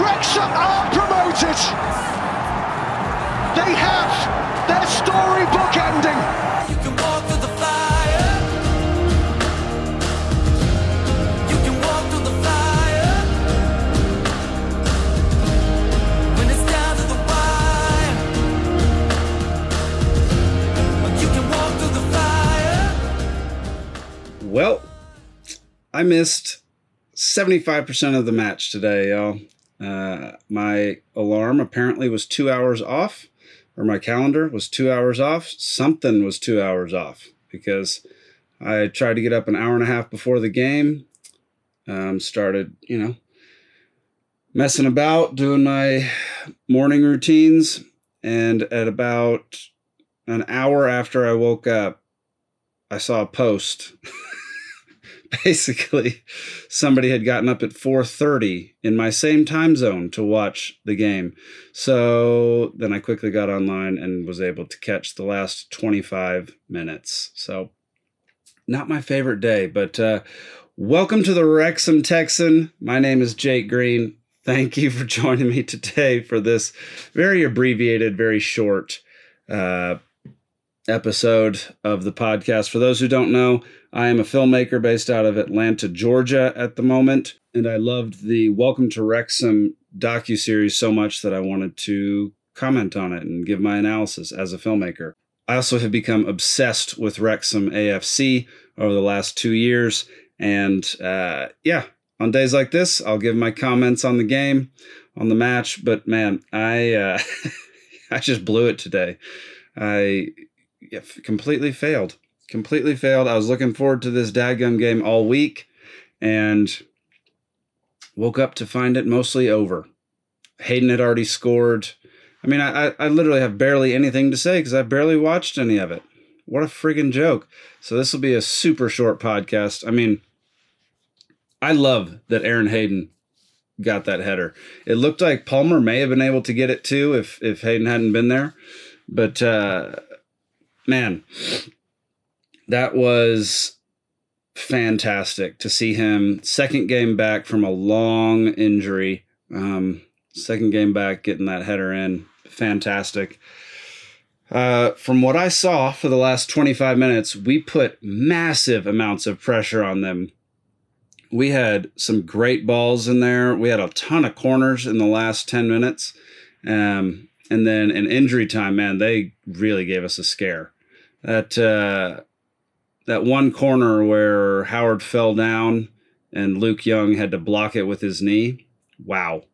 Wrexham are promoted. They have their storybook ending. You can walk through the fire. You can walk through the fire. When it's down to the wire. You can walk through the fire. Well, I missed 75% of the match today, y'all. Uh, my alarm apparently was two hours off, or my calendar was two hours off. Something was two hours off because I tried to get up an hour and a half before the game. Um, started, you know, messing about, doing my morning routines. And at about an hour after I woke up, I saw a post. Basically, somebody had gotten up at 4:30 in my same time zone to watch the game. So then I quickly got online and was able to catch the last 25 minutes. So not my favorite day, but uh, welcome to the Wrexham Texan. My name is Jake Green. Thank you for joining me today for this very abbreviated, very short uh, episode of the podcast. For those who don't know, I am a filmmaker based out of Atlanta, Georgia at the moment, and I loved the Welcome to Wrexham docu series so much that I wanted to comment on it and give my analysis as a filmmaker. I also have become obsessed with Wrexham AFC over the last two years, and uh, yeah, on days like this, I'll give my comments on the game, on the match. But man, I uh, I just blew it today. I yeah, completely failed. Completely failed. I was looking forward to this dadgum game all week and woke up to find it mostly over. Hayden had already scored. I mean, I, I literally have barely anything to say because I barely watched any of it. What a friggin' joke. So this will be a super short podcast. I mean, I love that Aaron Hayden got that header. It looked like Palmer may have been able to get it too if if Hayden hadn't been there. But uh man, that was fantastic to see him second game back from a long injury. Um, second game back, getting that header in, fantastic. Uh, from what I saw for the last 25 minutes, we put massive amounts of pressure on them. We had some great balls in there. We had a ton of corners in the last 10 minutes. Um, and then in injury time, man, they really gave us a scare. That uh, that one corner where Howard fell down and Luke Young had to block it with his knee. Wow,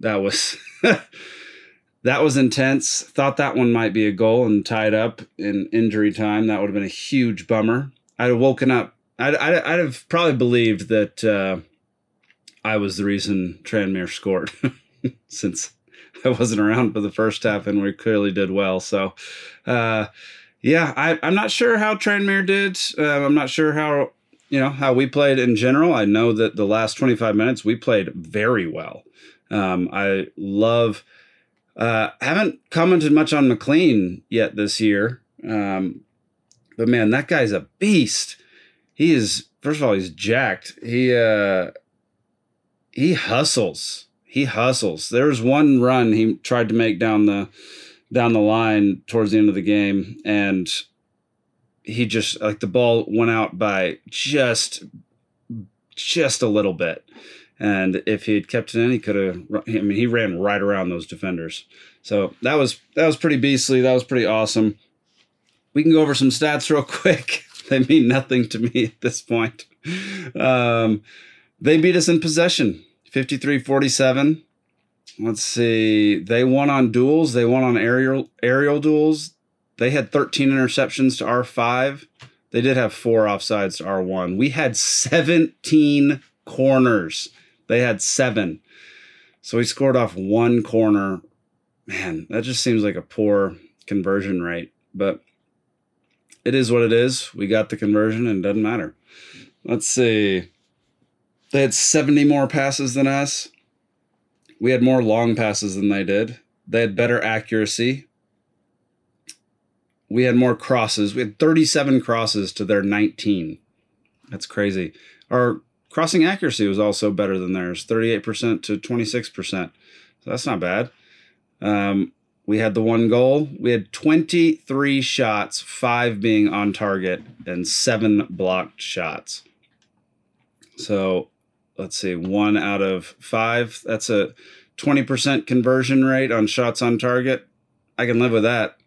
that was that was intense. Thought that one might be a goal and tied up in injury time. That would have been a huge bummer. I'd have woken up. I'd I'd, I'd have probably believed that uh, I was the reason Tranmere scored, since I wasn't around for the first half and we clearly did well. So. Uh, yeah, I, I'm not sure how Tranmere did. Uh, I'm not sure how you know how we played in general. I know that the last 25 minutes we played very well. Um, I love. Uh, haven't commented much on McLean yet this year, um, but man, that guy's a beast. He is. First of all, he's jacked. He uh, he hustles. He hustles. There was one run he tried to make down the down the line towards the end of the game and he just like the ball went out by just just a little bit. And if he had kept it in he could have i mean he ran right around those defenders. So that was that was pretty beastly. That was pretty awesome. We can go over some stats real quick. They mean nothing to me at this point. Um, they beat us in possession 53 47 let's see. They won on duels. They won on aerial aerial duels. They had 13 interceptions to our five. They did have four offsides to our one. We had 17 corners. They had seven. So we scored off one corner. Man, that just seems like a poor conversion rate. But it is what it is. We got the conversion and it doesn't matter. Let's see. They had 70 more passes than us. We had more long passes than they did. They had better accuracy. We had more crosses. We had 37 crosses to their 19. That's crazy. Our crossing accuracy was also better than theirs, 38% to 26%. So that's not bad. Um, we had the one goal. We had 23 shots, five being on target, and seven blocked shots. So let's see, one out of five. That's a 20% conversion rate on shots on target. I can live with that.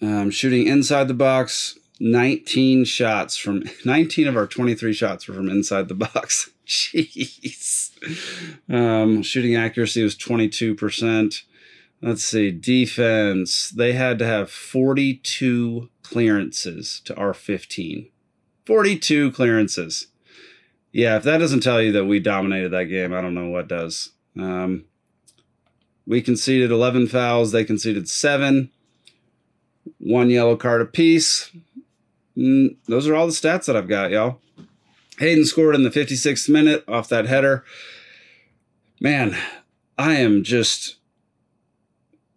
Um, shooting inside the box, 19 shots from 19 of our 23 shots were from inside the box. Jeez. Um, shooting accuracy was 22%. Let's see. Defense. They had to have 42 clearances to our 15. 42 clearances. Yeah, if that doesn't tell you that we dominated that game, I don't know what does. Um, we conceded 11 fouls. They conceded seven. One yellow card apiece. Mm, those are all the stats that I've got, y'all. Hayden scored in the 56th minute off that header. Man, I am just,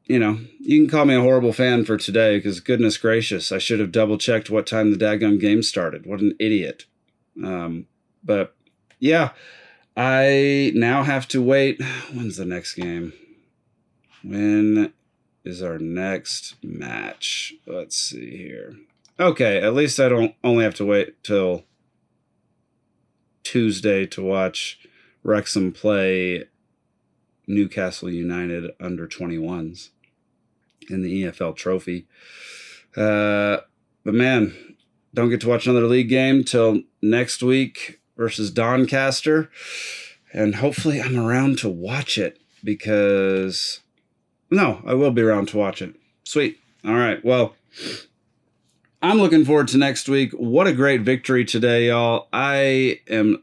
you know, you can call me a horrible fan for today because goodness gracious, I should have double checked what time the daggum game started. What an idiot. Um, but yeah, I now have to wait. When's the next game? When is our next match? Let's see here. Okay, at least I don't only have to wait till Tuesday to watch Wrexham play Newcastle United under 21s in the EFL Trophy. Uh, but man, don't get to watch another league game till next week versus Doncaster. And hopefully I'm around to watch it because, no, I will be around to watch it. Sweet. All right. Well, I'm looking forward to next week. What a great victory today, y'all. I am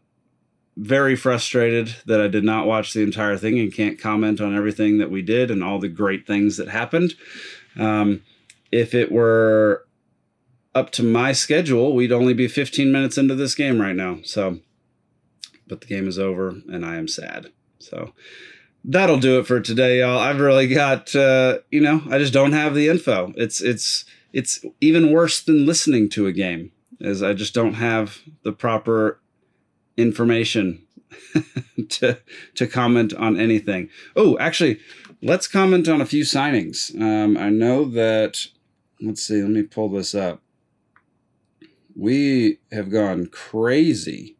very frustrated that I did not watch the entire thing and can't comment on everything that we did and all the great things that happened. Um, if it were up to my schedule, we'd only be 15 minutes into this game right now. So, but the game is over and I am sad. So, that'll do it for today, y'all. I've really got, uh, you know, I just don't have the info. It's, it's, it's even worse than listening to a game, is I just don't have the proper information to to comment on anything. Oh, actually, let's comment on a few signings. Um, I know that. Let's see. Let me pull this up. We have gone crazy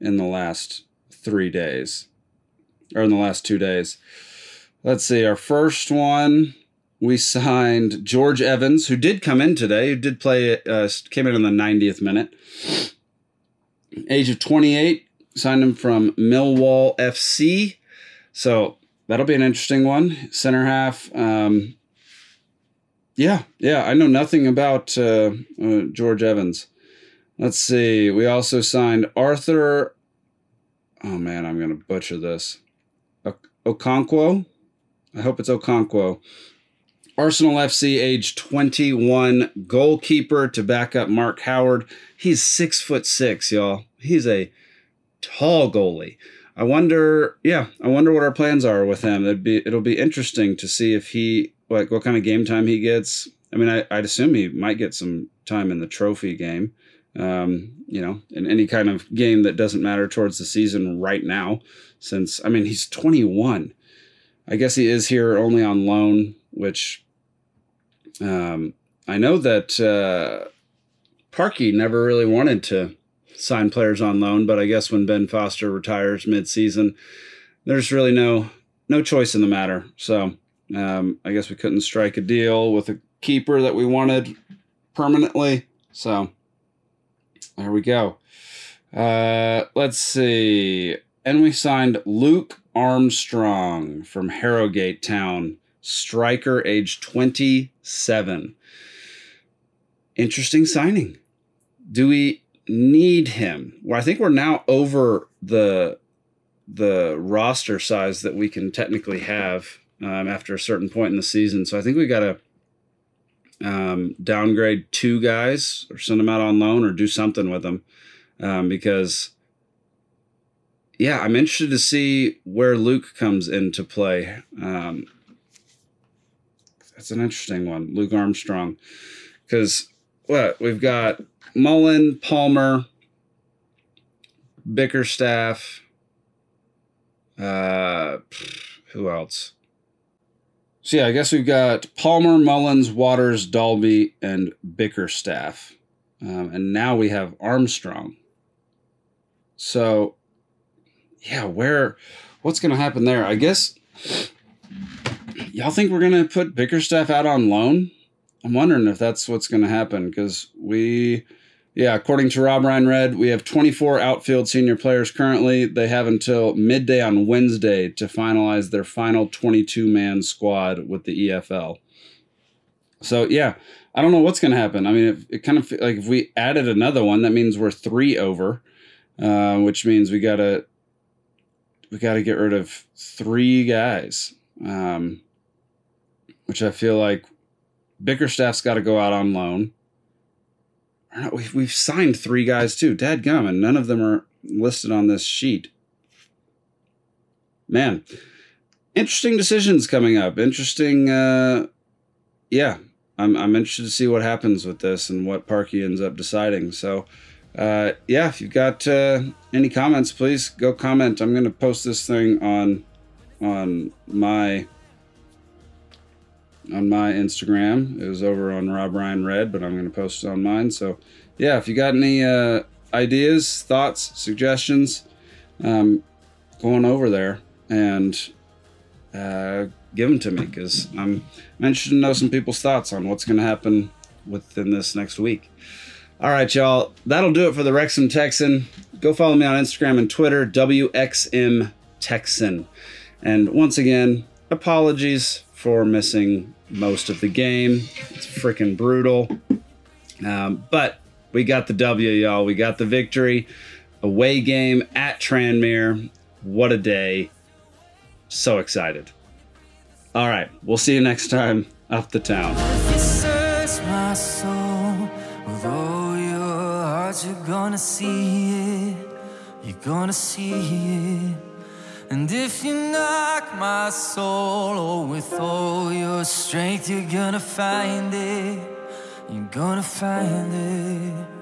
in the last three days, or in the last two days. Let's see. Our first one we signed George Evans, who did come in today, who did play, uh, came in in the 90th minute. Age of 28, signed him from Millwall FC. So that'll be an interesting one. Center half. Um, yeah, yeah, I know nothing about uh, uh, George Evans. Let's see. We also signed Arthur. Oh man, I'm to butcher this. O- Okonkwo. I hope it's Okonkwo. Arsenal FC, age 21, goalkeeper to back up Mark Howard. He's six foot six, y'all. He's a tall goalie. I wonder, yeah, I wonder what our plans are with him. It'd be it'll be interesting to see if he like what kind of game time he gets. I mean, I, I'd assume he might get some time in the trophy game. Um, you know, in any kind of game that doesn't matter towards the season right now, since I mean he's 21. I guess he is here only on loan, which um, I know that uh, Parky never really wanted to sign players on loan, but I guess when Ben Foster retires mid-season, there's really no no choice in the matter. So um, I guess we couldn't strike a deal with a keeper that we wanted permanently. So there we go. Uh, let's see. And we signed Luke Armstrong from Harrogate Town striker, age 27. Interesting signing. Do we need him? Well, I think we're now over the the roster size that we can technically have um, after a certain point in the season. So I think we got to um, downgrade two guys or send them out on loan or do something with them um, because yeah, I'm interested to see where Luke comes into play. Um, that's an interesting one, Luke Armstrong, because what we've got Mullin, Palmer, Bickerstaff. Uh, who else? So yeah, I guess we've got Palmer, Mullins, Waters, Dalby, and Bickerstaff, um, and now we have Armstrong. So, yeah, where, what's going to happen there? I guess y'all think we're going to put Bickerstaff out on loan? I'm wondering if that's what's going to happen because we yeah, according to Rob Ryan Red, we have 24 outfield senior players currently. They have until midday on Wednesday to finalize their final 22 man squad with the EFL. So, yeah, I don't know what's going to happen. I mean, it, it, kind of like if we added another one, that means we're three over, uh, which means we got to we got to get rid of three guys, um, which I feel like Bickerstaff's got to go out on loan we've, we've signed three guys too. Dad gum, and none of them are listed on this sheet. Man, interesting decisions coming up. Interesting, uh, yeah. I'm I'm interested to see what happens with this and what Parky ends up deciding. So, uh, yeah, if you've got uh, any comments, please go comment. I'm gonna post this thing on on my on my Instagram. It was over on Rob Ryan Red, but I'm going to post it on mine. So, yeah, if you got any uh, ideas, thoughts, suggestions, um, going over there and uh, give them to me because I'm, I'm interested to know some people's thoughts on what's going to happen within this next week. All right, y'all. That'll do it for the Wrexham Texan. Go follow me on Instagram and Twitter, WXM Texan. And once again, apologies for missing most of the game. It's freaking brutal. Um, but we got the W, y'all. We got the victory. Away game at Tranmere. What a day. So excited. All right. We'll see you next time up the town. You're gonna see it. You're gonna see it. And if you knock my soul oh, with all your strength, you're gonna find it. You're gonna find it.